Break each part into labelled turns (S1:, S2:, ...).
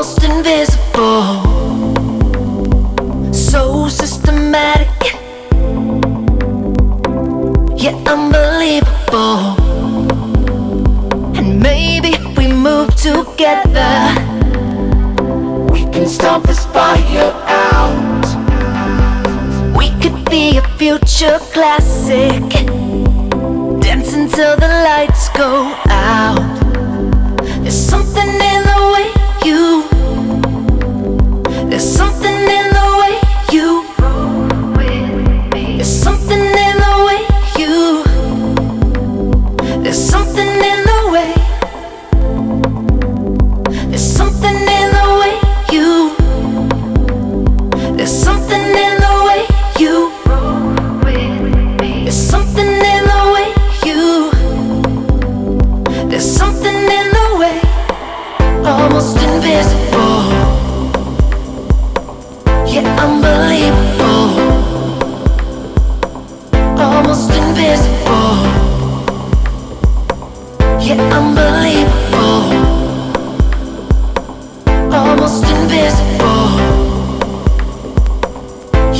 S1: almost invisible. So systematic, yet unbelievable. And maybe if we move together,
S2: we can stomp this fire out.
S1: We could be a future classic.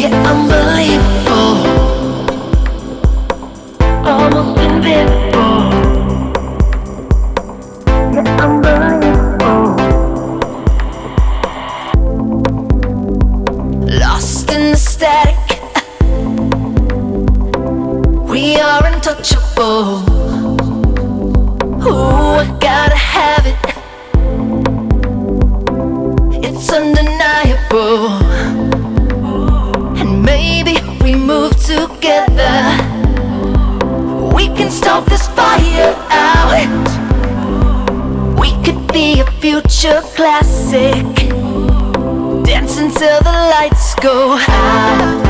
S1: Yeah, unbelievable. Almost invincible. Yeah, unbelievable. Lost in the static. We are untouchable. Ooh, gotta have it. It's undeniable. A classic. Dance until the lights go out.